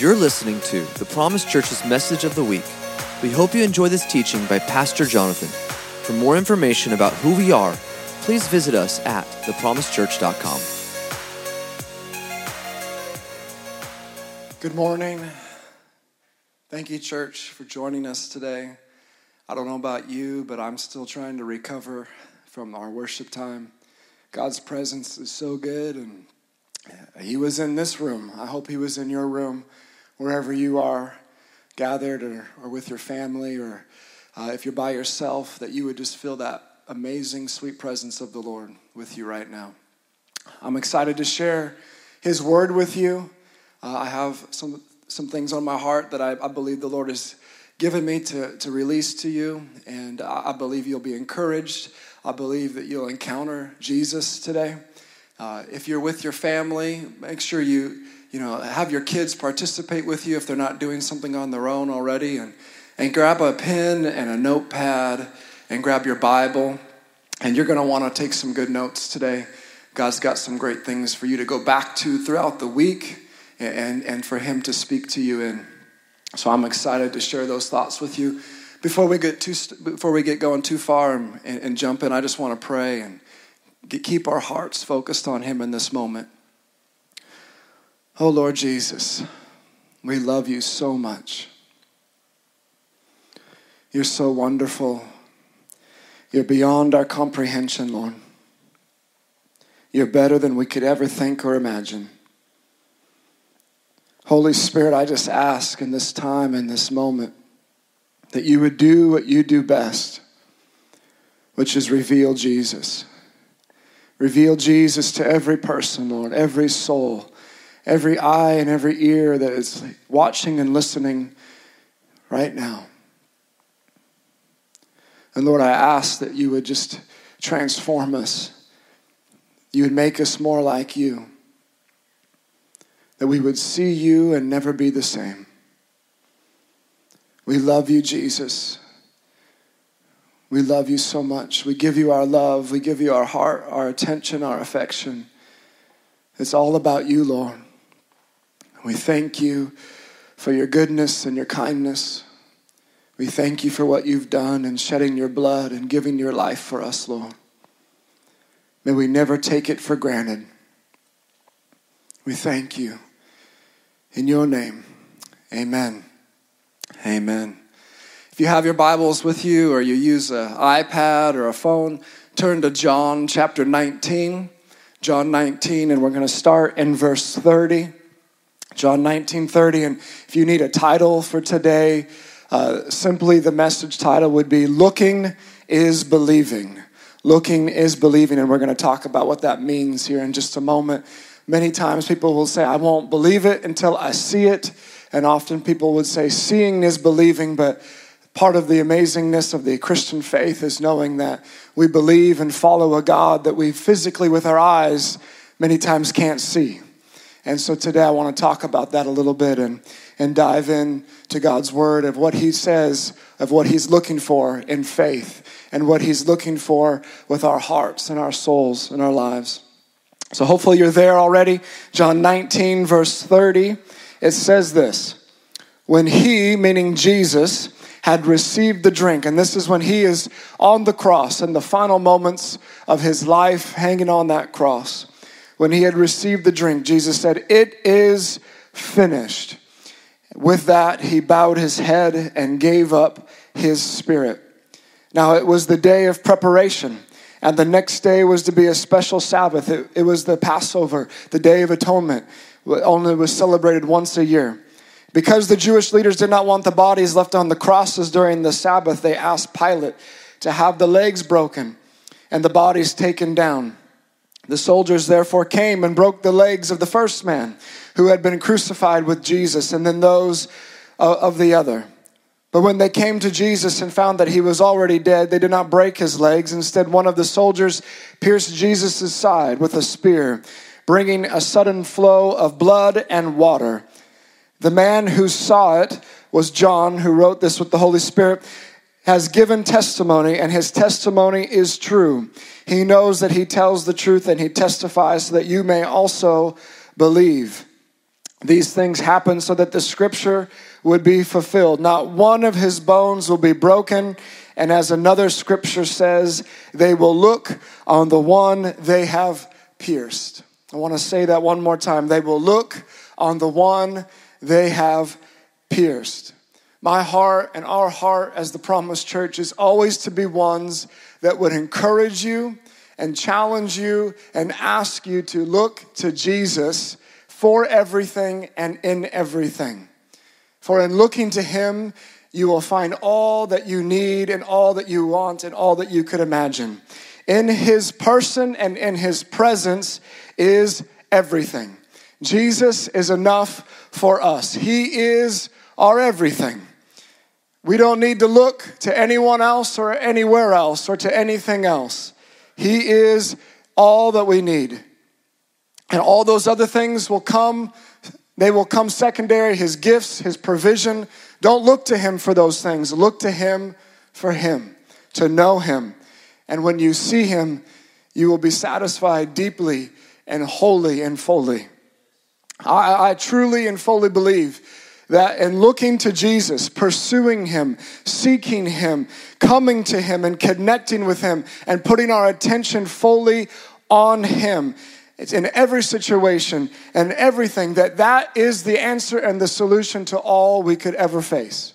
You're listening to the Promise Church's message of the week. We hope you enjoy this teaching by Pastor Jonathan. For more information about who we are, please visit us at thepromisechurch.com. Good morning. Thank you, church, for joining us today. I don't know about you, but I'm still trying to recover from our worship time. God's presence is so good, and He was in this room. I hope He was in your room, wherever you are gathered or, or with your family, or uh, if you're by yourself, that you would just feel that amazing, sweet presence of the Lord with you right now. I'm excited to share His word with you. Uh, I have some, some things on my heart that I, I believe the Lord has given me to, to release to you, and I, I believe you'll be encouraged. I believe that you'll encounter Jesus today. Uh, if you're with your family, make sure you you know have your kids participate with you if they're not doing something on their own already, and and grab a pen and a notepad and grab your Bible, and you're going to want to take some good notes today. God's got some great things for you to go back to throughout the week, and and for Him to speak to you in. So I'm excited to share those thoughts with you. Before we get too before we get going too far and, and, and jump in, I just want to pray and keep our hearts focused on Him in this moment. Oh, Lord Jesus, we love you so much. You're so wonderful. You're beyond our comprehension, Lord. You're better than we could ever think or imagine. Holy Spirit, I just ask in this time, in this moment, that you would do what you do best, which is reveal Jesus. Reveal Jesus to every person, Lord, every soul, every eye and every ear that is watching and listening right now. And Lord, I ask that you would just transform us. You would make us more like you. That we would see you and never be the same. We love you, Jesus. We love you so much. We give you our love. We give you our heart, our attention, our affection. It's all about you, Lord. We thank you for your goodness and your kindness. We thank you for what you've done and shedding your blood and giving your life for us, Lord. May we never take it for granted. We thank you. In your name, amen. Amen. You have your Bibles with you or you use an iPad or a phone, turn to John chapter 19. John 19, and we're going to start in verse 30. John 19, 30. And if you need a title for today, uh, simply the message title would be Looking is Believing. Looking is believing, and we're going to talk about what that means here in just a moment. Many times people will say, I won't believe it until I see it. And often people would say, Seeing is believing, but part of the amazingness of the Christian faith is knowing that we believe and follow a God that we physically, with our eyes, many times can't see. And so today I want to talk about that a little bit and, and dive in to God's word of what he says, of what he's looking for in faith, and what he's looking for with our hearts and our souls and our lives. So hopefully you're there already. John 19, verse 30, it says this When he, meaning Jesus, had received the drink, and this is when he is on the cross in the final moments of his life hanging on that cross. When he had received the drink, Jesus said, It is finished. With that, he bowed his head and gave up his spirit. Now, it was the day of preparation, and the next day was to be a special Sabbath. It, it was the Passover, the Day of Atonement. Only was celebrated once a year. Because the Jewish leaders did not want the bodies left on the crosses during the Sabbath, they asked Pilate to have the legs broken and the bodies taken down. The soldiers therefore came and broke the legs of the first man who had been crucified with Jesus, and then those uh, of the other. But when they came to Jesus and found that he was already dead, they did not break his legs. Instead, one of the soldiers pierced Jesus' side with a spear, bringing a sudden flow of blood and water. The man who saw it was John, who wrote this with the Holy Spirit has given testimony, and his testimony is true. He knows that he tells the truth and he testifies so that you may also believe. These things happen so that the scripture would be fulfilled. Not one of his bones will be broken. And as another scripture says, they will look on the one they have pierced. I want to say that one more time. They will look on the one they have pierced. My heart and our heart as the Promise Church is always to be ones that would encourage you and challenge you and ask you to look to Jesus for everything and in everything. For in looking to Him, you will find all that you need and all that you want and all that you could imagine. In His person and in His presence is everything. Jesus is enough for us, He is our everything. We don't need to look to anyone else or anywhere else or to anything else. He is all that we need. And all those other things will come, they will come secondary His gifts, His provision. Don't look to Him for those things. Look to Him for Him, to know Him. And when you see Him, you will be satisfied deeply and wholly and fully. I, I truly and fully believe that in looking to Jesus, pursuing Him, seeking Him, coming to Him, and connecting with Him, and putting our attention fully on Him, it's in every situation and everything that that is the answer and the solution to all we could ever face.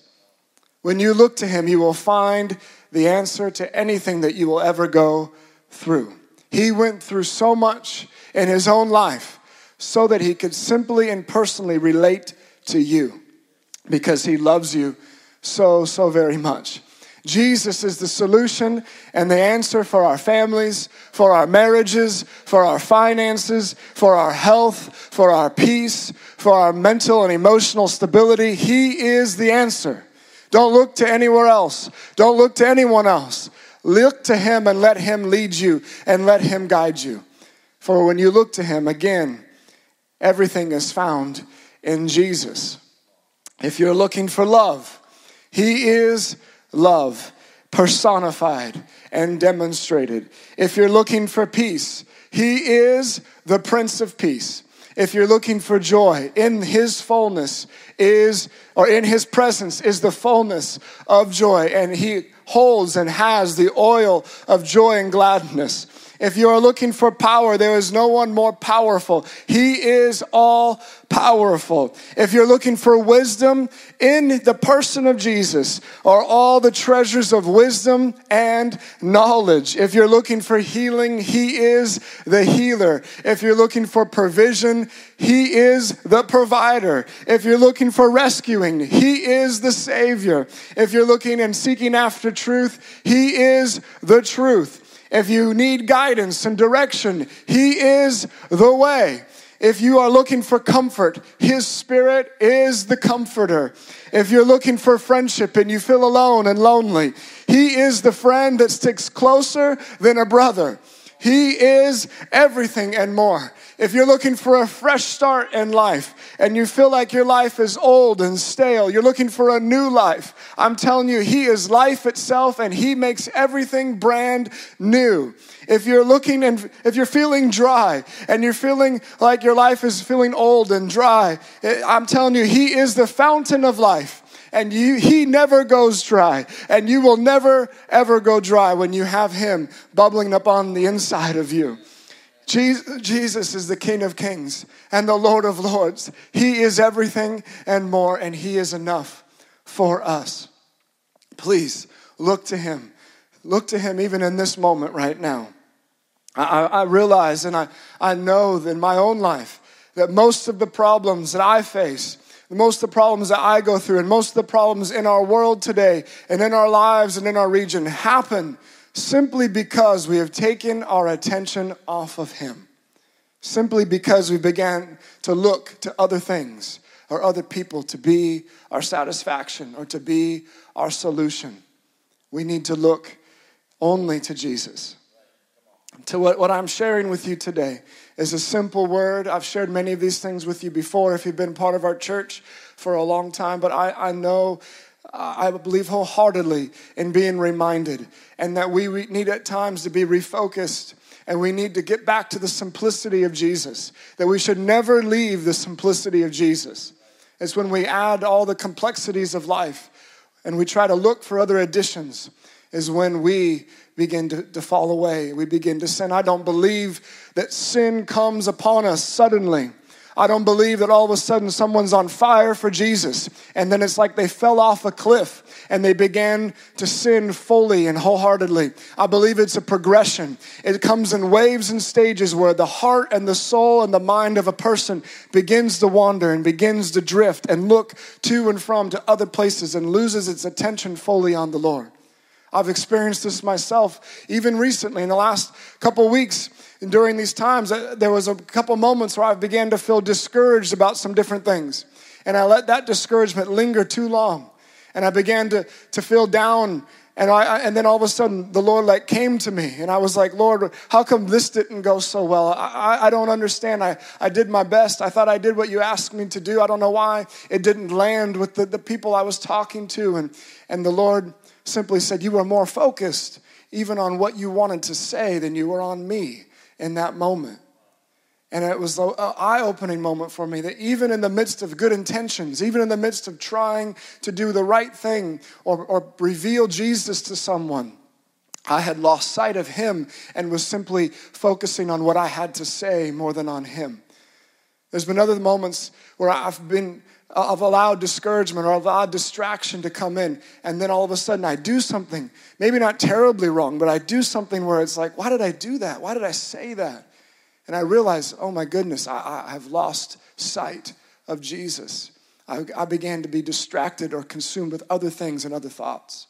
When you look to Him, you will find the answer to anything that you will ever go through. He went through so much in His own life so that He could simply and personally relate to you because he loves you so, so very much. Jesus is the solution and the answer for our families, for our marriages, for our finances, for our health, for our peace, for our mental and emotional stability. He is the answer. Don't look to anywhere else. Don't look to anyone else. Look to Him and let Him lead you and let Him guide you. For when you look to Him, again, everything is found in Jesus. If you're looking for love, He is love personified and demonstrated. If you're looking for peace, He is the Prince of Peace. If you're looking for joy, in His fullness is, or in His presence is the fullness of joy, and He holds and has the oil of joy and gladness. If you are looking for power, there is no one more powerful. He is all powerful. If you're looking for wisdom in the person of Jesus, are all the treasures of wisdom and knowledge. If you're looking for healing, He is the healer. If you're looking for provision, He is the provider. If you're looking for rescuing, He is the Savior. If you're looking and seeking after truth, He is the truth. If you need guidance and direction, He is the way. If you are looking for comfort, His Spirit is the comforter. If you're looking for friendship and you feel alone and lonely, He is the friend that sticks closer than a brother. He is everything and more. If you're looking for a fresh start in life and you feel like your life is old and stale, you're looking for a new life, I'm telling you, He is life itself and He makes everything brand new. If you're looking and if you're feeling dry and you're feeling like your life is feeling old and dry, eh, I'm telling you, He is the fountain of life and you, he never goes dry. And you will never, ever go dry when you have him bubbling up on the inside of you. Jesus is the King of Kings and the Lord of Lords. He is everything and more, and He is enough for us. Please look to Him. Look to Him even in this moment right now. I, I realize and I, I know in my own life that most of the problems that I face, most of the problems that I go through, and most of the problems in our world today and in our lives and in our region happen simply because we have taken our attention off of Him. Simply because we began to look to other things or other people to be our satisfaction or to be our solution. We need to look only to Jesus. To what, what I'm sharing with you today is a simple word. I've shared many of these things with you before if you've been part of our church for a long time, but I, I know I believe wholeheartedly in being reminded, and that we need at times to be refocused And we need to get back to the simplicity of Jesus, that we should never leave the simplicity of Jesus. It's when we add all the complexities of life and we try to look for other additions, is when we begin to, to fall away. We begin to sin. I don't believe that sin comes upon us suddenly. I don't believe that all of a sudden someone's on fire for Jesus and then it's like they fell off a cliff and they began to sin fully and wholeheartedly. I believe it's a progression. It comes in waves and stages where the heart and the soul and the mind of a person begins to wander and begins to drift and look to and from to other places and loses its attention fully on the Lord. I've experienced this myself even recently in the last couple weeks. And during these times, there was a couple moments where I began to feel discouraged about some different things. And I let that discouragement linger too long. And I began to, to feel down. And, I, and then all of a sudden, the Lord like came to me. And I was like, Lord, how come this didn't go so well? I, I don't understand. I, I did my best. I thought I did what you asked me to do. I don't know why it didn't land with the, the people I was talking to. And, and the Lord simply said, You were more focused even on what you wanted to say than you were on me in that moment. And it was an eye opening moment for me that even in the midst of good intentions, even in the midst of trying to do the right thing or, or reveal Jesus to someone, I had lost sight of him and was simply focusing on what I had to say more than on him. There's been other moments where I've been I've allowed discouragement or allowed distraction to come in, and then all of a sudden I do something, maybe not terribly wrong, but I do something where it's like, why did I do that? Why did I say that? And I realize, oh my goodness, I, I have lost sight of Jesus. I, I began to be distracted or consumed with other things and other thoughts.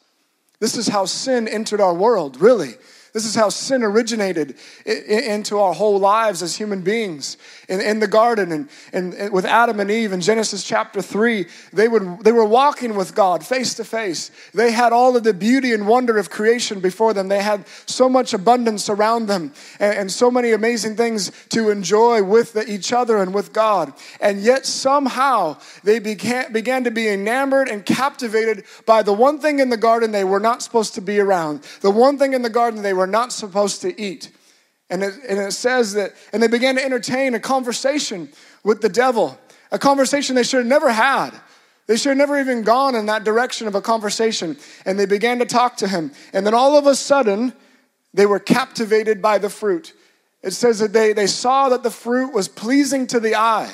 This is how sin entered our world, really. This is how sin originated into our whole lives as human beings. In, in the garden and, and, with Adam and Eve in Genesis chapter 3, they, would, they were walking with God face to face. They had all of the beauty and wonder of creation before them. They had so much abundance around them and, and so many amazing things to enjoy with the, each other and with God. And yet somehow they began, began to be enamored and captivated by the one thing in the garden they were not supposed to be around, the one thing in the garden they were not supposed to eat. And it, and it says that, and they began to entertain a conversation with the devil, a conversation they should have never had. They should have never even gone in that direction of a conversation. And they began to talk to him. And then all of a sudden, they were captivated by the fruit. It says that they, they saw that the fruit was pleasing to the eye.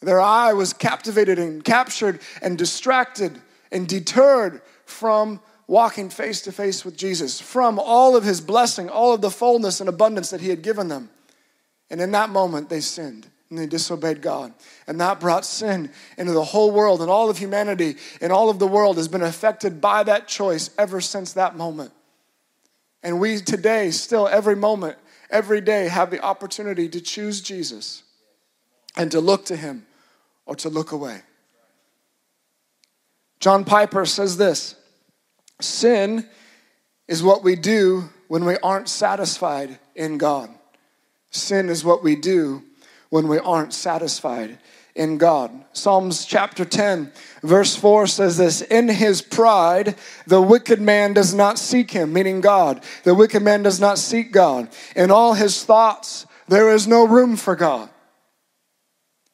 Their eye was captivated and captured and distracted and deterred from walking face to face with Jesus from all of his blessing, all of the fullness and abundance that he had given them. And in that moment, they sinned and they disobeyed God. And that brought sin into the whole world, and all of humanity and all of the world has been affected by that choice ever since that moment. And we today, still, every moment, every day, have the opportunity to choose Jesus and to look to him or to look away. John Piper says this Sin is what we do when we aren't satisfied in God. Sin is what we do when we aren't satisfied in God. Psalms chapter 10, verse 4 says this In his pride, the wicked man does not seek him, meaning God. The wicked man does not seek God. In all his thoughts, there is no room for God.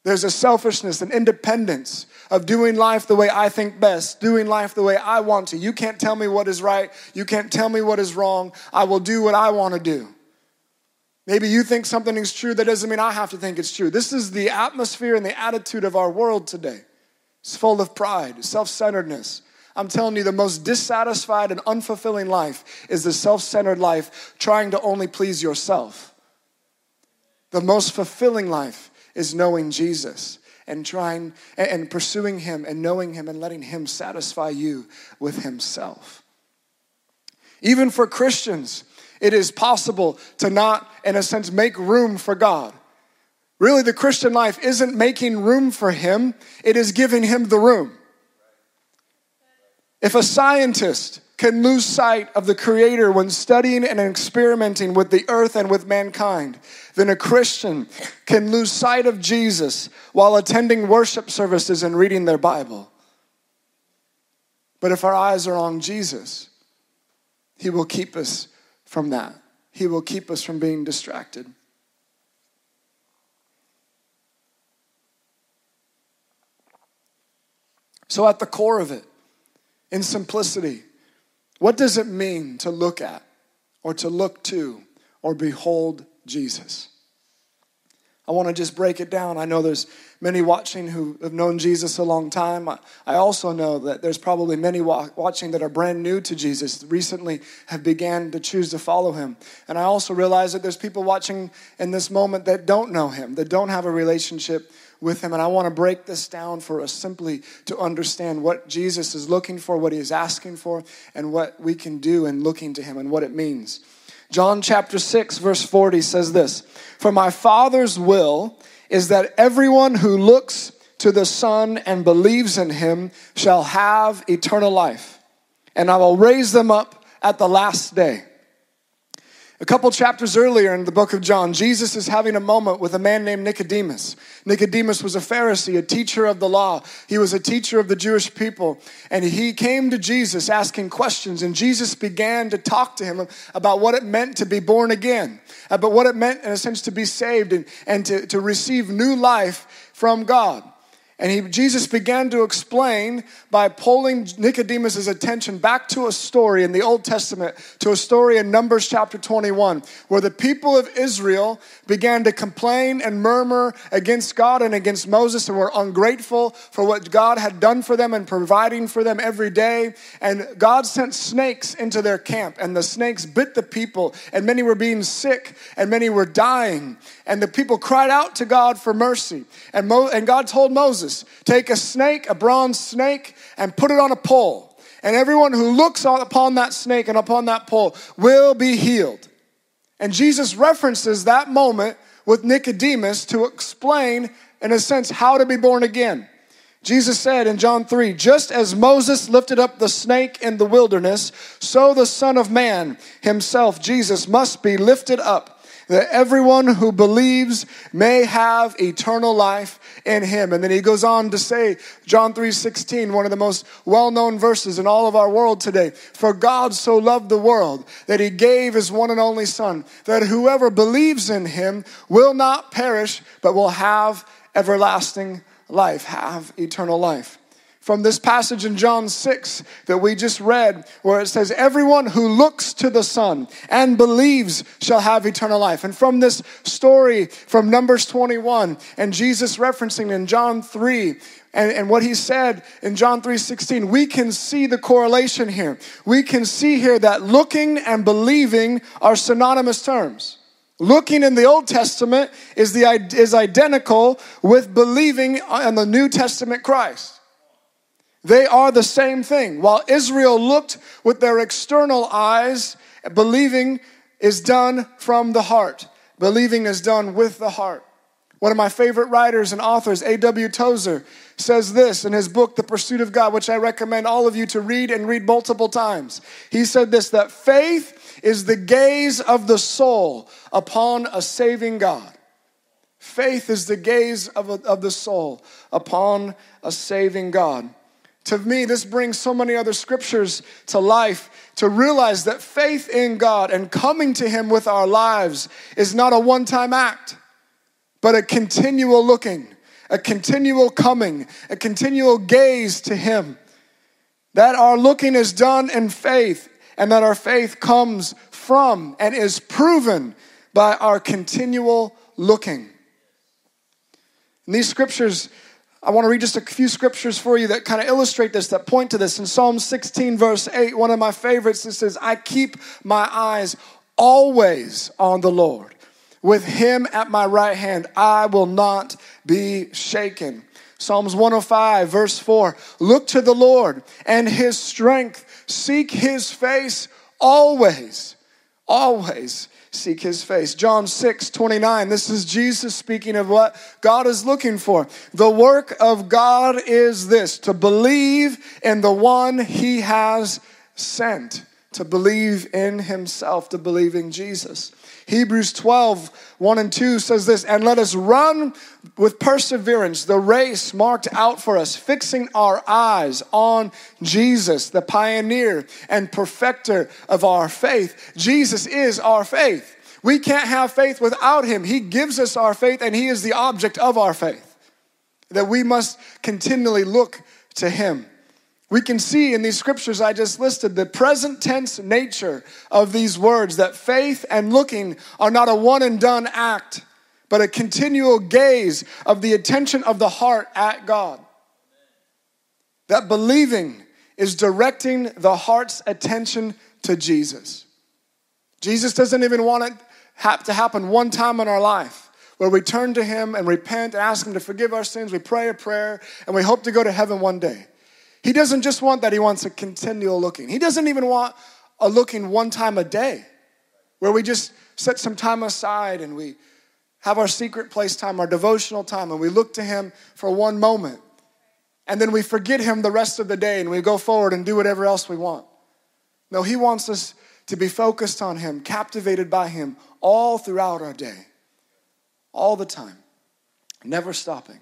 There's a selfishness and independence of doing life the way I think best, doing life the way I want to. You can't tell me what is right. You can't tell me what is wrong. I will do what I want to do. Maybe you think something is true, that doesn't mean I have to think it's true. This is the atmosphere and the attitude of our world today. It's full of pride, self centeredness. I'm telling you, the most dissatisfied and unfulfilling life is the self centered life trying to only please yourself. The most fulfilling life is knowing Jesus and trying and pursuing Him and knowing Him and letting Him satisfy you with Himself. Even for Christians, it is possible to not, in a sense, make room for God. Really, the Christian life isn't making room for Him, it is giving Him the room. If a scientist can lose sight of the Creator when studying and experimenting with the earth and with mankind, then a Christian can lose sight of Jesus while attending worship services and reading their Bible. But if our eyes are on Jesus, He will keep us from that. He will keep us from being distracted. So, at the core of it, in simplicity, what does it mean to look at or to look to or behold Jesus? I want to just break it down. I know there's many watching who have known Jesus a long time. I also know that there's probably many watching that are brand new to Jesus, recently have began to choose to follow him. And I also realize that there's people watching in this moment that don't know him, that don't have a relationship with him. And I want to break this down for us simply to understand what Jesus is looking for, what he is asking for, and what we can do in looking to him and what it means. John chapter 6, verse 40 says this For my Father's will is that everyone who looks to the Son and believes in him shall have eternal life, and I will raise them up at the last day. A couple chapters earlier in the book of John, Jesus is having a moment with a man named Nicodemus. Nicodemus was a Pharisee, a teacher of the law. He was a teacher of the Jewish people. And he came to Jesus asking questions, and Jesus began to talk to him about what it meant to be born again, about what it meant, in a sense, to be saved and, and to, to receive new life from God. And he, Jesus began to explain by pulling Nicodemus' attention back to a story in the Old Testament, to a story in Numbers chapter 21, where the people of Israel began to complain and murmur against God and against Moses and were ungrateful for what God had done for them and providing for them every day. And God sent snakes into their camp, and the snakes bit the people, and many were being sick, and many were dying. And the people cried out to God for mercy. And, Mo- and God told Moses, Take a snake, a bronze snake, and put it on a pole. And everyone who looks upon that snake and upon that pole will be healed. And Jesus references that moment with Nicodemus to explain, in a sense, how to be born again. Jesus said in John 3 Just as Moses lifted up the snake in the wilderness, so the Son of Man himself, Jesus, must be lifted up that everyone who believes may have eternal life in him. And then he goes on to say, John 3:16, one of the most well-known verses in all of our world today, for God so loved the world that he gave his one and only son, that whoever believes in him will not perish but will have everlasting life, have eternal life from this passage in John 6 that we just read, where it says, Everyone who looks to the Son and believes shall have eternal life. And from this story from Numbers 21 and Jesus referencing in John 3, and, and what he said in John 3:16, we can see the correlation here. We can see here that looking and believing are synonymous terms. Looking in the Old Testament is, the, is identical with believing in the New Testament Christ. They are the same thing. While Israel looked with their external eyes, believing is done from the heart. Believing is done with the heart. One of my favorite writers and authors, A.W. Tozer, says this in his book, The Pursuit of God, which I recommend all of you to read and read multiple times. He said this that faith is the gaze of the soul upon a saving God. Faith is the gaze of, a, of the soul upon a saving God. To me, this brings so many other scriptures to life to realize that faith in God and coming to Him with our lives is not a one time act, but a continual looking, a continual coming, a continual gaze to Him. That our looking is done in faith, and that our faith comes from and is proven by our continual looking. And these scriptures I want to read just a few scriptures for you that kind of illustrate this, that point to this. In Psalm 16, verse 8, one of my favorites, it says, I keep my eyes always on the Lord. With him at my right hand, I will not be shaken. Psalms 105, verse 4 Look to the Lord and his strength, seek his face always, always seek his face. John 6, 29. This is Jesus speaking of what God is looking for. The work of God is this to believe in the one he has sent to believe in himself, to believe in Jesus. Hebrews 12, 1 and 2 says this, and let us run with perseverance the race marked out for us, fixing our eyes on Jesus, the pioneer and perfecter of our faith. Jesus is our faith. We can't have faith without him. He gives us our faith, and he is the object of our faith. That we must continually look to him. We can see in these scriptures I just listed the present tense nature of these words that faith and looking are not a one and done act, but a continual gaze of the attention of the heart at God. That believing is directing the heart's attention to Jesus. Jesus doesn't even want it to happen one time in our life where we turn to Him and repent and ask Him to forgive our sins. We pray a prayer and we hope to go to heaven one day. He doesn't just want that, He wants a continual looking. He doesn't even want a looking one time a day where we just set some time aside and we have our secret place time, our devotional time, and we look to Him for one moment. And then we forget Him the rest of the day and we go forward and do whatever else we want. No, He wants us to be focused on Him, captivated by Him all throughout our day, all the time, never stopping.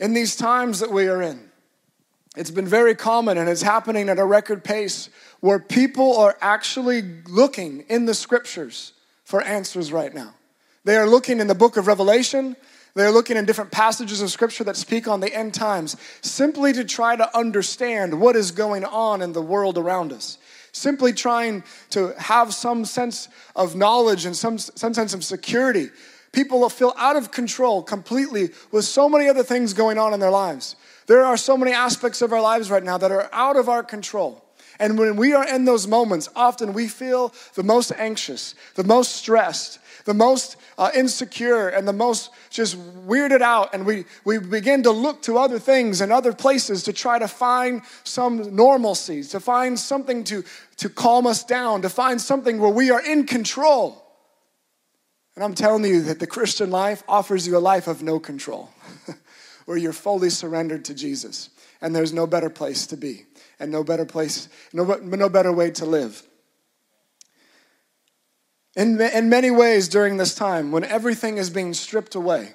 In these times that we are in, it's been very common and it's happening at a record pace where people are actually looking in the scriptures for answers right now. They are looking in the book of Revelation, they're looking in different passages of scripture that speak on the end times simply to try to understand what is going on in the world around us simply trying to have some sense of knowledge and some, some sense of security. People feel out of control completely with so many other things going on in their lives. There are so many aspects of our lives right now that are out of our control. And when we are in those moments, often we feel the most anxious, the most stressed, the most uh, insecure and the most just weirded out. And we, we begin to look to other things and other places to try to find some normalcy, to find something to, to calm us down, to find something where we are in control. And I'm telling you that the Christian life offers you a life of no control, where you're fully surrendered to Jesus. And there's no better place to be, and no better place, no, no better way to live. In, in many ways during this time, when everything is being stripped away,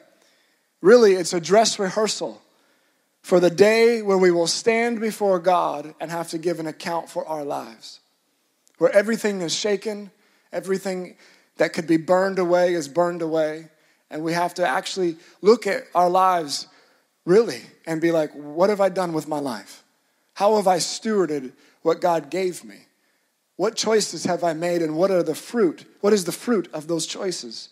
really it's a dress rehearsal for the day where we will stand before God and have to give an account for our lives. Where everything is shaken, everything that could be burned away is burned away, and we have to actually look at our lives really and be like, what have I done with my life? How have I stewarded what God gave me? What choices have I made and what are the fruit? What is the fruit of those choices?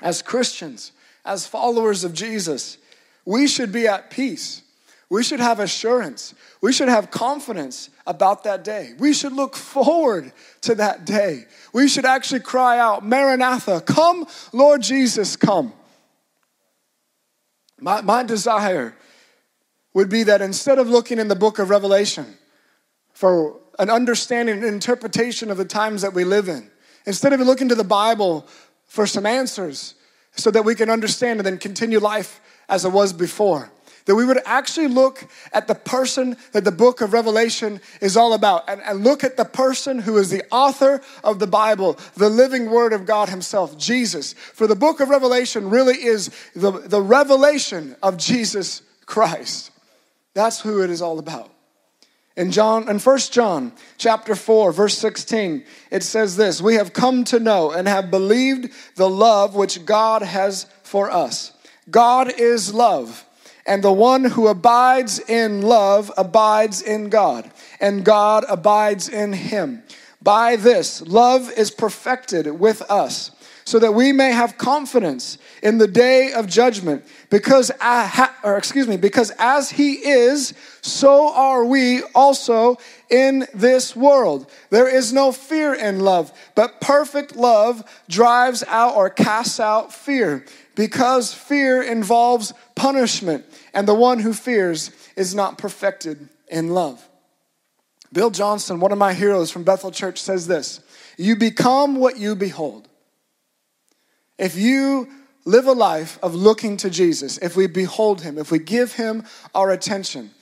As Christians, as followers of Jesus, we should be at peace. We should have assurance. We should have confidence about that day. We should look forward to that day. We should actually cry out, Maranatha, come, Lord Jesus, come. My, my desire would be that instead of looking in the book of Revelation for an understanding and interpretation of the times that we live in. Instead of looking to the Bible for some answers so that we can understand and then continue life as it was before. That we would actually look at the person that the book of Revelation is all about and, and look at the person who is the author of the Bible, the living word of God Himself, Jesus. For the book of Revelation really is the, the revelation of Jesus Christ. That's who it is all about. In John in 1 John chapter 4 verse 16 it says this we have come to know and have believed the love which God has for us God is love and the one who abides in love abides in God and God abides in him. By this love is perfected with us so that we may have confidence in the day of judgment because or excuse me because as he is so are we also in this world. There is no fear in love but perfect love drives out or casts out fear because fear involves punishment and the one who fears is not perfected in love bill johnson one of my heroes from bethel church says this you become what you behold if you live a life of looking to Jesus, if we behold him, if we give him our attention,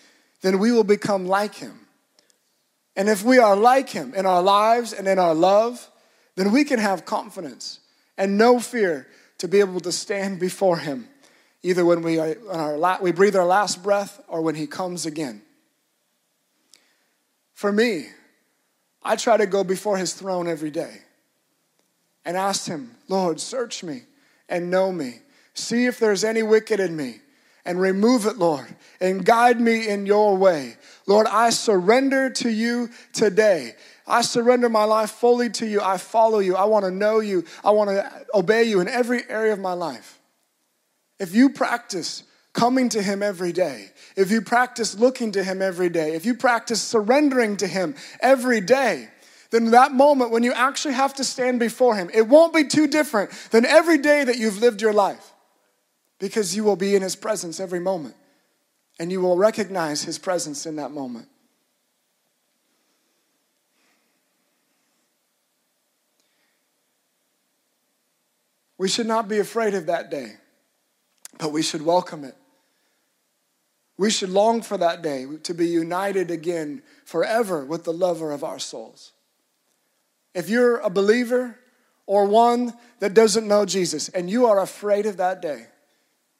then we will become like him. And if we are like him in our lives and in our love, then we can have confidence and no fear to be able to stand before him, either when we, are, our, we breathe our last breath or when he comes again. For me, I try to go before his throne every day and ask him, Lord, search me and know me. See if there's any wicked in me and remove it, Lord, and guide me in your way. Lord, I surrender to you today. I surrender my life fully to you. I follow you. I want to know you. I want to obey you in every area of my life. If you practice coming to Him every day, if you practice looking to Him every day, if you practice surrendering to Him every day, then that moment when you actually have to stand before Him, it won't be too different than every day that you've lived your life because you will be in His presence every moment and you will recognize His presence in that moment. We should not be afraid of that day, but we should welcome it. We should long for that day to be united again forever with the lover of our souls. If you're a believer or one that doesn't know Jesus and you are afraid of that day,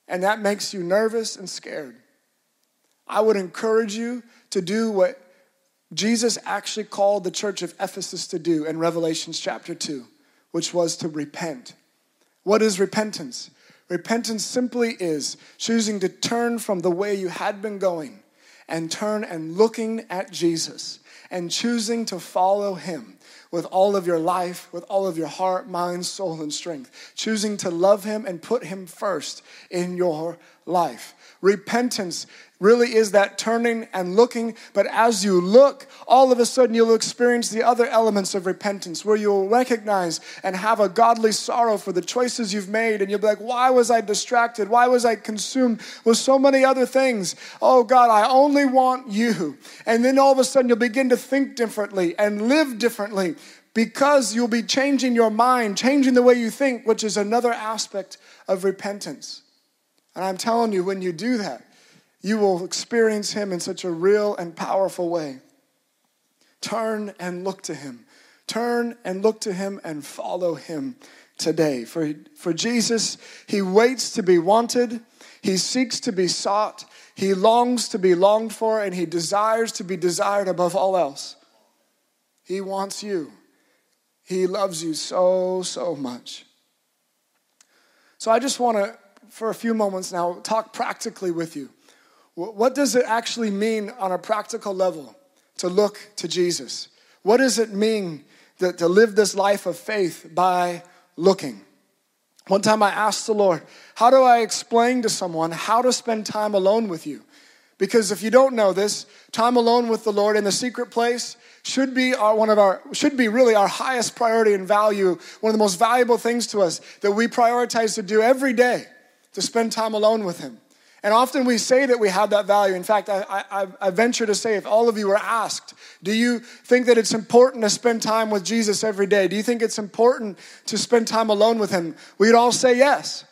and that makes you nervous and scared, I would encourage you to do what Jesus actually called the church of Ephesus to do in Revelations chapter 2, which was to repent. What is repentance? Repentance simply is choosing to turn from the way you had been going and turn and looking at Jesus and choosing to follow him with all of your life, with all of your heart, mind, soul, and strength. Choosing to love him and put him first in your life. Repentance really is that turning and looking. But as you look, all of a sudden you'll experience the other elements of repentance where you'll recognize and have a godly sorrow for the choices you've made. And you'll be like, why was I distracted? Why was I consumed with so many other things? Oh God, I only want you. And then all of a sudden you'll begin to think differently and live differently because you'll be changing your mind, changing the way you think, which is another aspect of repentance. And I'm telling you, when you do that, you will experience Him in such a real and powerful way. Turn and look to Him. Turn and look to Him and follow Him today. For, for Jesus, He waits to be wanted, He seeks to be sought, He longs to be longed for, and He desires to be desired above all else. He wants you. He loves you so, so much. So I just want to, for a few moments now, talk practically with you. What does it actually mean on a practical level to look to Jesus? What does it mean that, to live this life of faith by looking? One time I asked the Lord, How do I explain to someone how to spend time alone with you? Because if you don't know this, time alone with the Lord in the secret place should be our, one of our should be really our highest priority and value, one of the most valuable things to us that we prioritize to do every day to spend time alone with Him. And often we say that we have that value. In fact, I, I, I, venture to say if all of you were asked, do you think that it's important to spend time with Jesus every day? Do you think it's important to spend time alone with Him? We'd all say yes.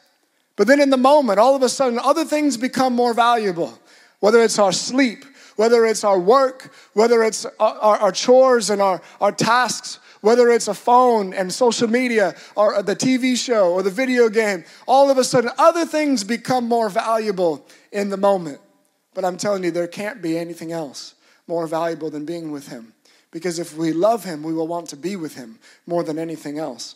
But then in the moment, all of a sudden, other things become more valuable, whether it's our sleep, whether it's our work, whether it's our, our, our chores and our, our tasks, whether it's a phone and social media or the TV show or the video game, all of a sudden other things become more valuable in the moment. But I'm telling you, there can't be anything else more valuable than being with Him. Because if we love Him, we will want to be with Him more than anything else.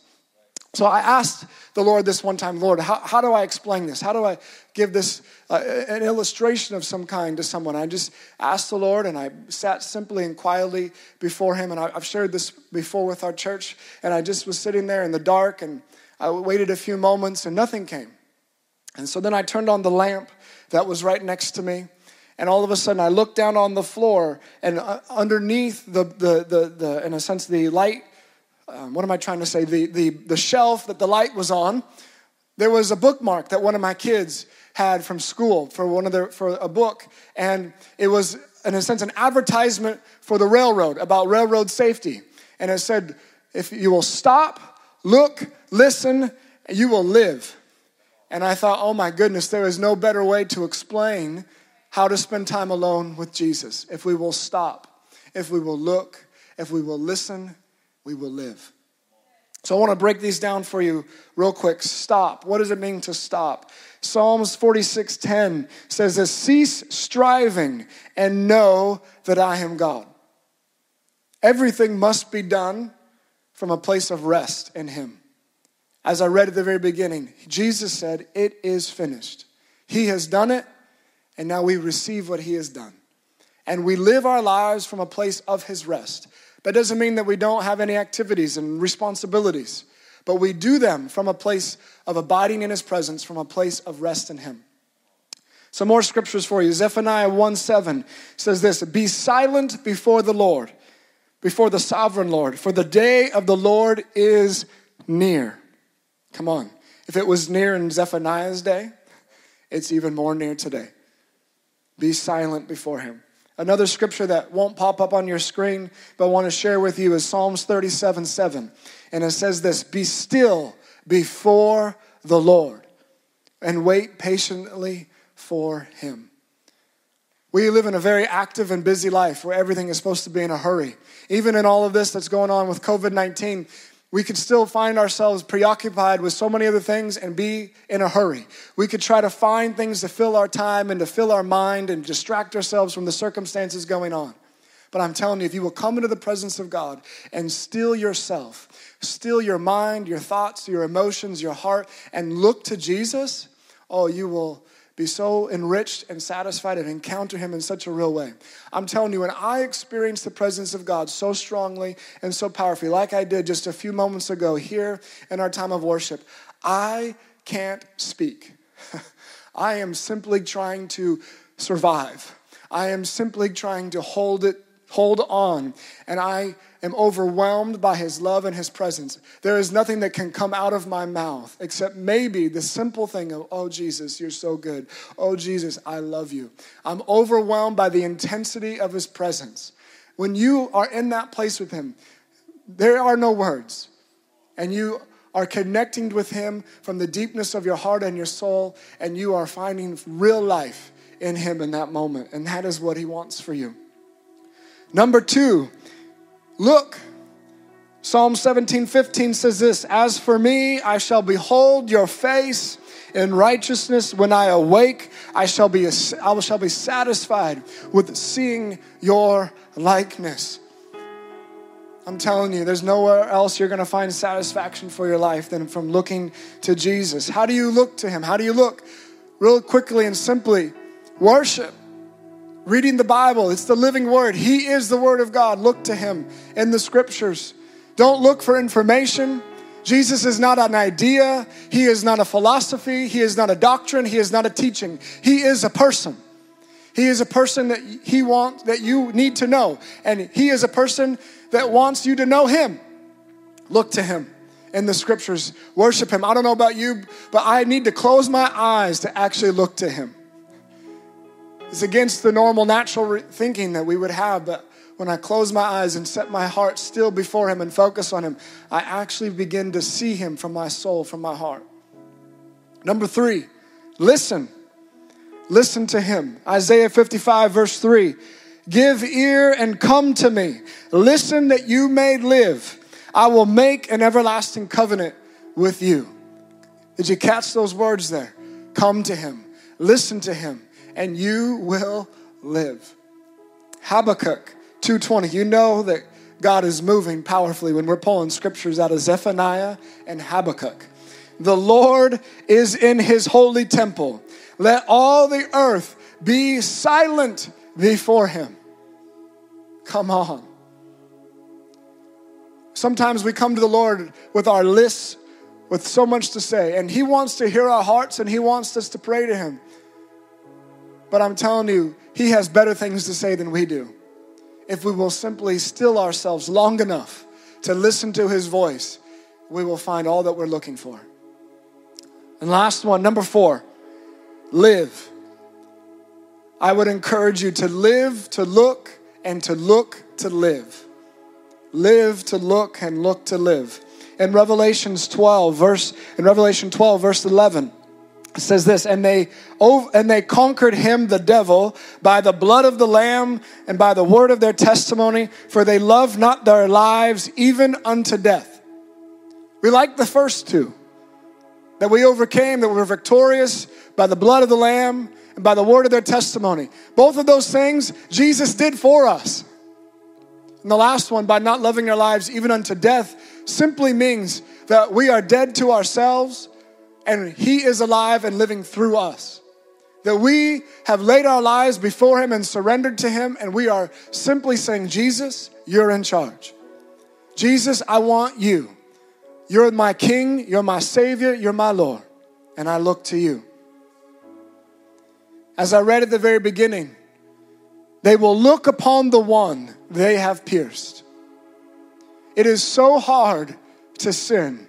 So I asked the Lord this one time, Lord, how, how do I explain this? How do I give this uh, an illustration of some kind to someone? I just asked the Lord and I sat simply and quietly before Him. And I, I've shared this before with our church. And I just was sitting there in the dark and I waited a few moments and nothing came. And so then I turned on the lamp that was right next to me. And all of a sudden I looked down on the floor and uh, underneath the, the, the, the in a sense, the light um, what am I trying to say? The, the, the shelf that the light was on, there was a bookmark that one of my kids had from school for one of their for a book, and it was in a sense an advertisement for the railroad about railroad safety, and it said, "If you will stop, look, listen, you will live." And I thought, oh my goodness, there is no better way to explain how to spend time alone with Jesus if we will stop if we will look, if we will listen, we will live. So I want to break these down for you real quick. Stop. What does it mean to stop? Psalms 46:10 says this, "Cease striving and know that I am God." Everything must be done from a place of rest in him. As I read at the very beginning, Jesus said, "It is finished." He has done it, and now we receive what he has done. And we live our lives from a place of his rest. That doesn't mean that we don't have any activities and responsibilities, but we do them from a place of abiding in his presence, from a place of rest in him. Some more scriptures for you. Zephaniah 1 7 says this Be silent before the Lord, before the sovereign Lord, for the day of the Lord is near. Come on. If it was near in Zephaniah's day, it's even more near today. Be silent before him. Another scripture that won't pop up on your screen, but I want to share with you is Psalms 37 7. And it says this Be still before the Lord and wait patiently for him. We live in a very active and busy life where everything is supposed to be in a hurry. Even in all of this that's going on with COVID 19, we could still find ourselves preoccupied with so many other things and be in a hurry. We could try to find things to fill our time and to fill our mind and distract ourselves from the circumstances going on. But I'm telling you, if you will come into the presence of God and still yourself, still your mind, your thoughts, your emotions, your heart, and look to Jesus, oh, you will be so enriched and satisfied and encounter Him in such a real way. I'm telling you, when I experience the presence of God so strongly and so powerfully, like I did just a few moments ago here in our time of worship, I can't speak. I am simply trying to survive. I am simply trying to hold it, hold on. And I am overwhelmed by his love and his presence. There is nothing that can come out of my mouth except maybe the simple thing of, oh, Jesus, you're so good. Oh, Jesus, I love you. I'm overwhelmed by the intensity of his presence. When you are in that place with him, there are no words. And you are connecting with him from the deepness of your heart and your soul, and you are finding real life in him in that moment. And that is what he wants for you. Number two, Look, Psalm 17 15 says this As for me, I shall behold your face in righteousness. When I awake, I shall be, I shall be satisfied with seeing your likeness. I'm telling you, there's nowhere else you're going to find satisfaction for your life than from looking to Jesus. How do you look to Him? How do you look? Real quickly and simply, worship reading the Bible. It's the living word. He is the word of God. Look to him in the scriptures. Don't look for information. Jesus is not an idea. He is not a philosophy. He is not a doctrine. He is not a teaching. He is a person. He is a person that he wants that you need to know. And he is a person that wants you to know him. Look to him in the scriptures. Worship him. I don't know about you, but I need to close my eyes to actually look to him. It's against the normal natural thinking that we would have, but when I close my eyes and set my heart still before Him and focus on Him, I actually begin to see Him from my soul, from my heart. Number three, listen. Listen to Him. Isaiah 55, verse 3 Give ear and come to me. Listen that you may live. I will make an everlasting covenant with you. Did you catch those words there? Come to Him, listen to Him and you will live. Habakkuk 2:20. You know that God is moving powerfully when we're pulling scriptures out of Zephaniah and Habakkuk. The Lord is in his holy temple. Let all the earth be silent before him. Come on. Sometimes we come to the Lord with our lists, with so much to say, and he wants to hear our hearts and he wants us to pray to him. But I'm telling you, He has better things to say than we do. If we will simply still ourselves long enough to listen to His voice, we will find all that we're looking for. And last one, number four, live. I would encourage you to live, to look, and to look to live. Live to look and look to live. In Revelations 12, verse in Revelation 12, verse 11, It says this, and they and they conquered him, the devil, by the blood of the Lamb and by the word of their testimony, for they loved not their lives even unto death. We like the first two, that we overcame, that we were victorious by the blood of the Lamb and by the word of their testimony. Both of those things Jesus did for us. And the last one, by not loving our lives even unto death, simply means that we are dead to ourselves and He is alive and living through us. That we have laid our lives before Him and surrendered to Him, and we are simply saying, Jesus, you're in charge. Jesus, I want you. You're my King, you're my Savior, you're my Lord, and I look to you. As I read at the very beginning, they will look upon the one they have pierced. It is so hard to sin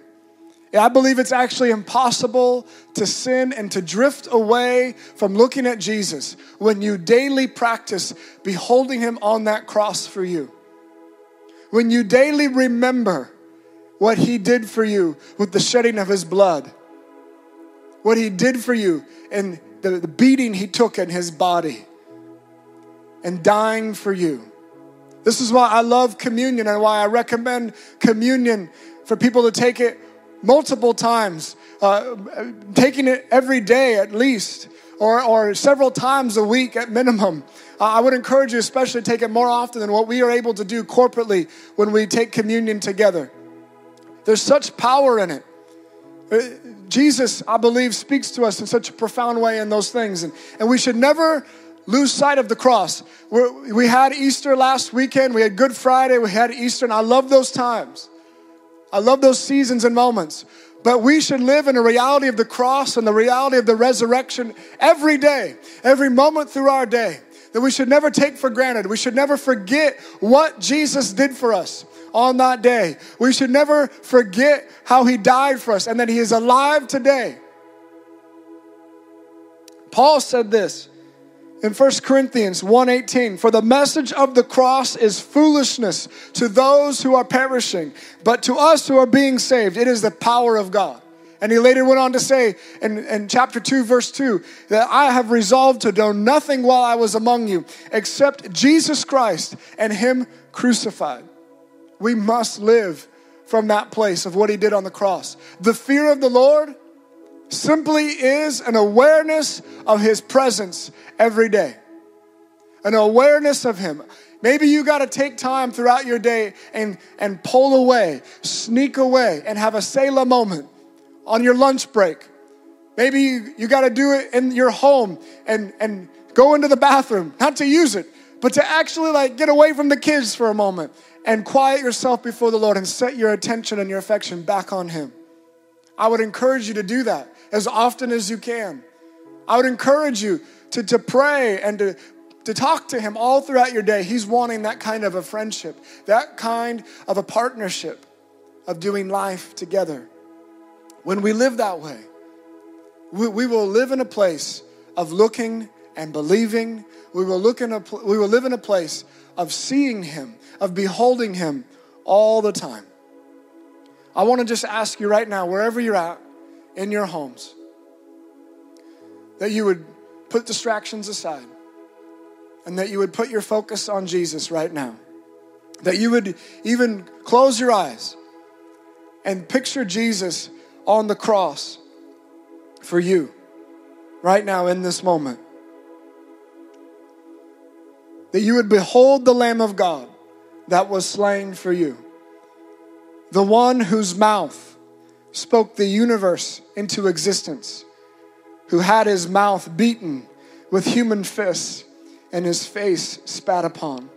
I believe it's actually impossible to sin and to drift away from looking at Jesus when you daily practice beholding him on that cross for you. When you daily remember what he did for you with the shedding of his blood, what he did for you and the, the beating he took in his body and dying for you. This is why I love communion and why I recommend communion for people to take it multiple times, uh, taking it every day at least, or, or several times a week at minimum. Uh, I would encourage you, especially, to take it more often than what we are able to do corporately when we take communion together. There's such power in it. Uh, Jesus, I believe, speaks to us in such a profound way in those things. And, and we should never lose sight of the cross. We're, we had Easter last weekend, we had Good Friday, we had Easter, and I love those times. I love those seasons and moments. But we should live in a reality of the cross and the reality of the resurrection every day, every moment through our day. That we should never take for granted. We should never forget what Jesus did for us on that day. We should never forget how he died for us and that he is alive today. Paul said this in 1 Corinthians 1:18 for the message of the cross is foolishness to those who are perishing but to us who are being saved it is the power of God. And he later went on to say in, in chapter 2 verse 2 that I have resolved to do nothing while I was among you except Jesus Christ and him crucified. We must live from that place of what he did on the cross. The fear of the Lord simply is an awareness of His presence every day, an awareness of Him. Maybe you got to take time throughout your day and, and pull away, sneak away, and have a Selah moment on your lunch break. Maybe you, you got to do it in your home and, and go into the bathroom, not to use it, but to actually like get away from the kids for a moment and quiet yourself before the Lord and set your attention and your affection back on Him. I would encourage you to do that as often as you can. I would encourage you to, to pray and to, to talk to Him all throughout your day. He's wanting that kind of a friendship, that kind of a partnership of doing life together. When we live that way, we, we will live in a place of looking and believing. We will, look in a, we will live in a place of seeing Him, of beholding Him all the time. I want to just ask you right now, wherever you're at, in your homes. That you would put distractions aside and that you would put your focus on Jesus right now. That you would even close your eyes and picture Jesus on the cross for you right now in this moment. That you would behold the Lamb of God that was slain for you, the one whose mouth spoke the universe into existence, who had his mouth beaten with human fists and his face spat upon.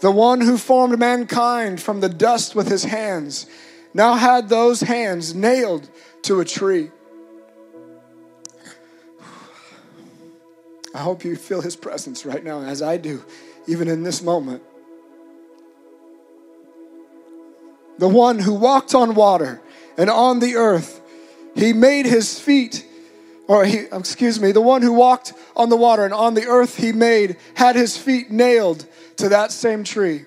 The one who formed mankind from the dust with his hands now had those hands nailed to a tree. I hope you feel his presence right now, as I do, even in this moment. The one who walked on water and on the earth. He made his feet, or he, excuse me, the one who walked on the water and on the earth he made, had his feet nailed to that same tree.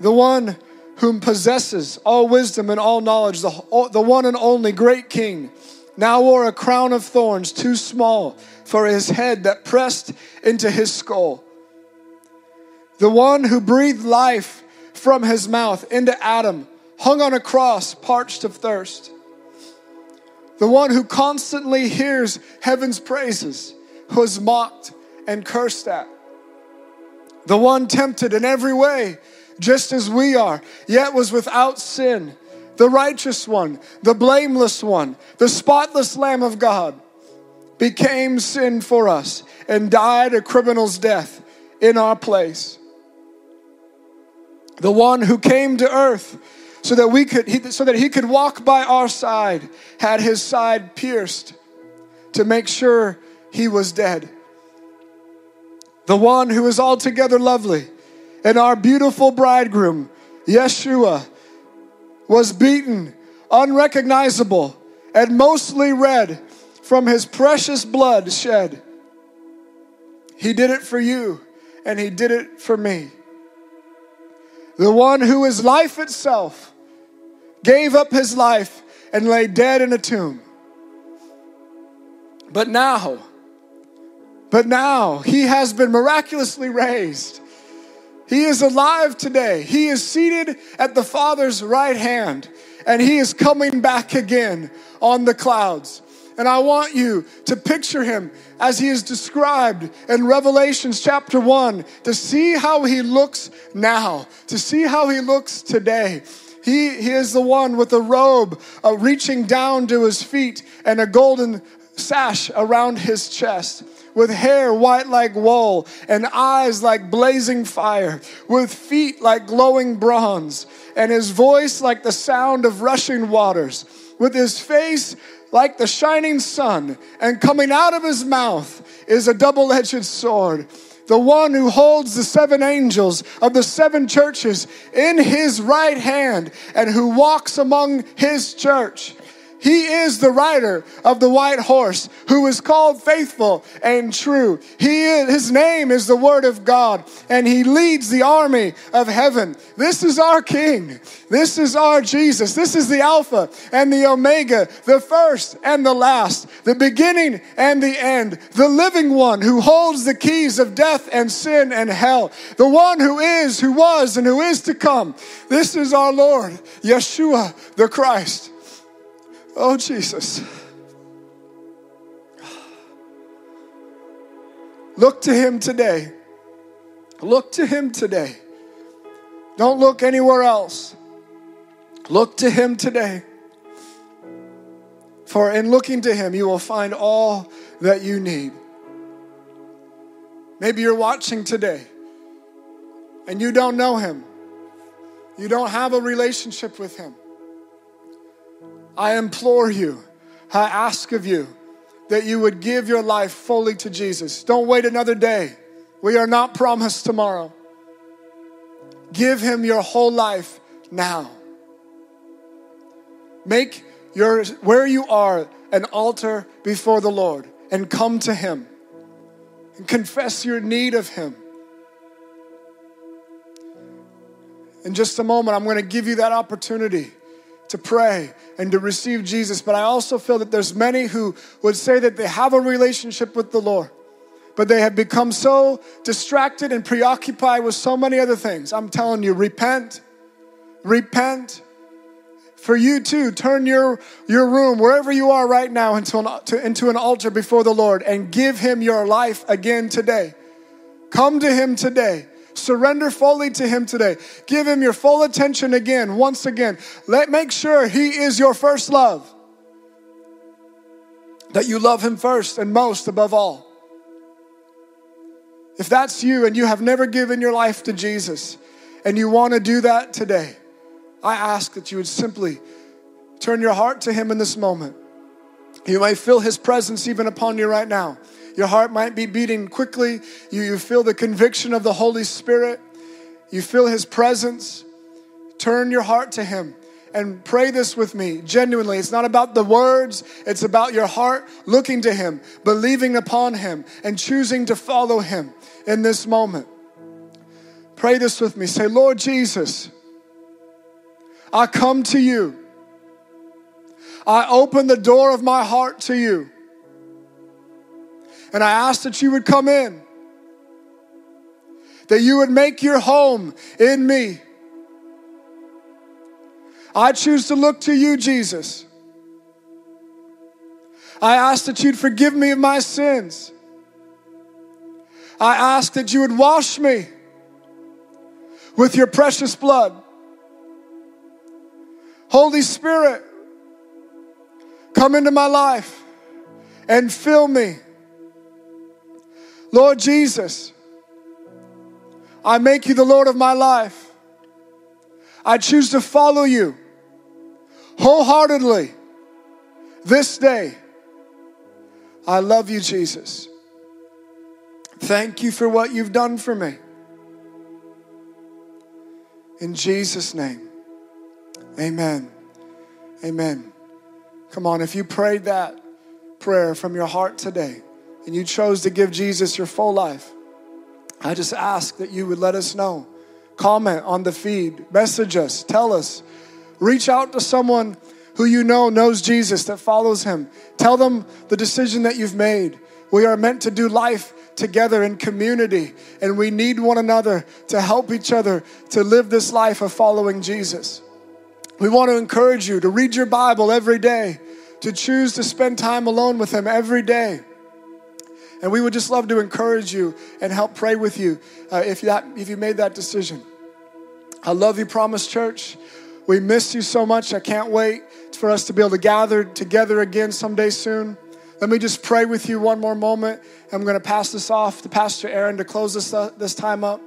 The one whom possesses all wisdom and all knowledge, the, the one and only great King, now wore a crown of thorns too small for his head that pressed into his skull. The one who breathed life from his mouth into Adam, hung on a cross, parched of thirst. The one who constantly hears heaven's praises was mocked and cursed at. The one tempted in every way, just as we are, yet was without sin. The righteous one, the blameless one, the spotless Lamb of God, became sin for us and died a criminal's death in our place. The one who came to earth so that we could he, so that he could walk by our side had his side pierced to make sure he was dead. The one who is altogether lovely and our beautiful bridegroom yeshua was beaten unrecognizable and mostly red from his precious blood shed. He did it for you and he did it for me the one who is life itself gave up his life and lay dead in a tomb. But now, but now he has been miraculously raised. He is alive today. He is seated at the Father's right hand, and he is coming back again on the clouds. And I want you to picture him as he is described in Revelations chapter 1 to see how he looks now, to see how he looks today. He, he is the one with a robe uh, reaching down to his feet and a golden sash around his chest with hair white like wool and eyes like blazing fire, with feet like glowing bronze, and his voice like the sound of rushing waters, with his face like the shining sun, and coming out of his mouth is a double edged sword. The one who holds the seven angels of the seven churches in his right hand and who walks among his church. He is the rider of the white horse who is called faithful and true. He is, his name is the word of God and he leads the army of heaven. This is our king. This is our Jesus. This is the Alpha and the Omega, the first and the last, the beginning and the end, the living one who holds the keys of death and sin and hell, the one who is, who was, and who is to come. This is our Lord, Yeshua the Christ. Oh, Jesus. Look to Him today. Look to Him today. Don't look anywhere else. Look to Him today. For in looking to Him, you will find all that you need. Maybe you're watching today and you don't know Him, you don't have a relationship with Him. I implore you, I ask of you that you would give your life fully to Jesus. Don't wait another day. We are not promised tomorrow. Give him your whole life now. Make your where you are an altar before the Lord and come to him and confess your need of him. In just a moment, I'm going to give you that opportunity to pray and to receive Jesus. But I also feel that there's many who would say that they have a relationship with the Lord, but they have become so distracted and preoccupied with so many other things. I'm telling you, repent, repent. For you too, turn your, your room, wherever you are right now, into an, to, into an altar before the Lord and give Him your life again today. Come to Him today Surrender fully to Him today. Give Him your full attention again, once again. Let make sure He is your first love. That you love Him first and most above all. If that's you and you have never given your life to Jesus and you want to do that today, I ask that you would simply turn your heart to Him in this moment. You may feel His presence even upon you right now. Your heart might be beating quickly. You, you feel the conviction of the Holy Spirit. You feel His presence. Turn your heart to Him and pray this with me genuinely. It's not about the words, it's about your heart looking to Him, believing upon Him, and choosing to follow Him in this moment. Pray this with me. Say, Lord Jesus, I come to you. I open the door of my heart to you. And I ask that you would come in, that you would make your home in me. I choose to look to you, Jesus. I ask that you'd forgive me of my sins. I ask that you would wash me with your precious blood. Holy Spirit, come into my life and fill me. Lord Jesus, I make you the Lord of my life. I choose to follow you wholeheartedly this day. I love you, Jesus. Thank you for what you've done for me. In Jesus' name, amen. Amen. Come on, if you prayed that prayer from your heart today and you chose to give Jesus your full life, I just ask that you would let us know. Comment on the feed, message us, tell us. Reach out to someone who you know knows Jesus, that follows him. Tell them the decision that you've made. We are meant to do life together in community, and we need one another to help each other to live this life of following Jesus. We want to encourage you to read your Bible every day, to choose to spend time alone with Him every day. And we would just love to encourage you and help pray with you uh, if, that, if you made that decision. I love you, Promise Church. We miss you so much. I can't wait for us to be able to gather together again someday soon. Let me just pray with you one more moment. I'm going to pass this off to Pastor Aaron to close this, uh, this time up.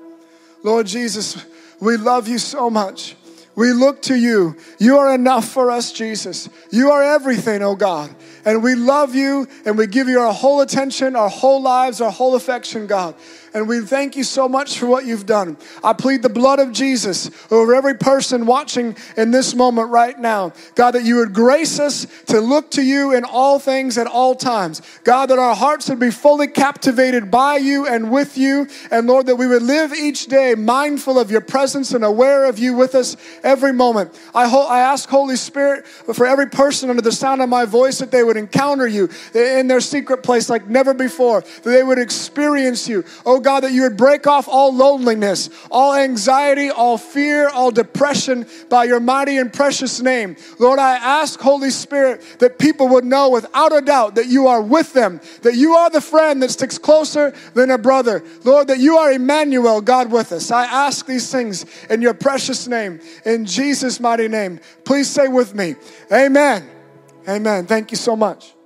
Lord Jesus, we love you so much. We look to you. You are enough for us, Jesus. You are everything, oh God. And we love you and we give you our whole attention, our whole lives, our whole affection, God. And we thank you so much for what you've done. I plead the blood of Jesus over every person watching in this moment right now. God, that you would grace us to look to you in all things at all times. God, that our hearts would be fully captivated by you and with you. And Lord, that we would live each day mindful of your presence and aware of you with us every moment. I, ho- I ask, Holy Spirit, for every person under the sound of my voice, that they would encounter you in their secret place like never before, that they would experience you. Oh God, that you would break off all loneliness, all anxiety, all fear, all depression by your mighty and precious name. Lord, I ask, Holy Spirit, that people would know without a doubt that you are with them, that you are the friend that sticks closer than a brother. Lord, that you are Emmanuel, God with us. I ask these things in your precious name, in Jesus' mighty name. Please say with me, Amen. Amen. Thank you so much.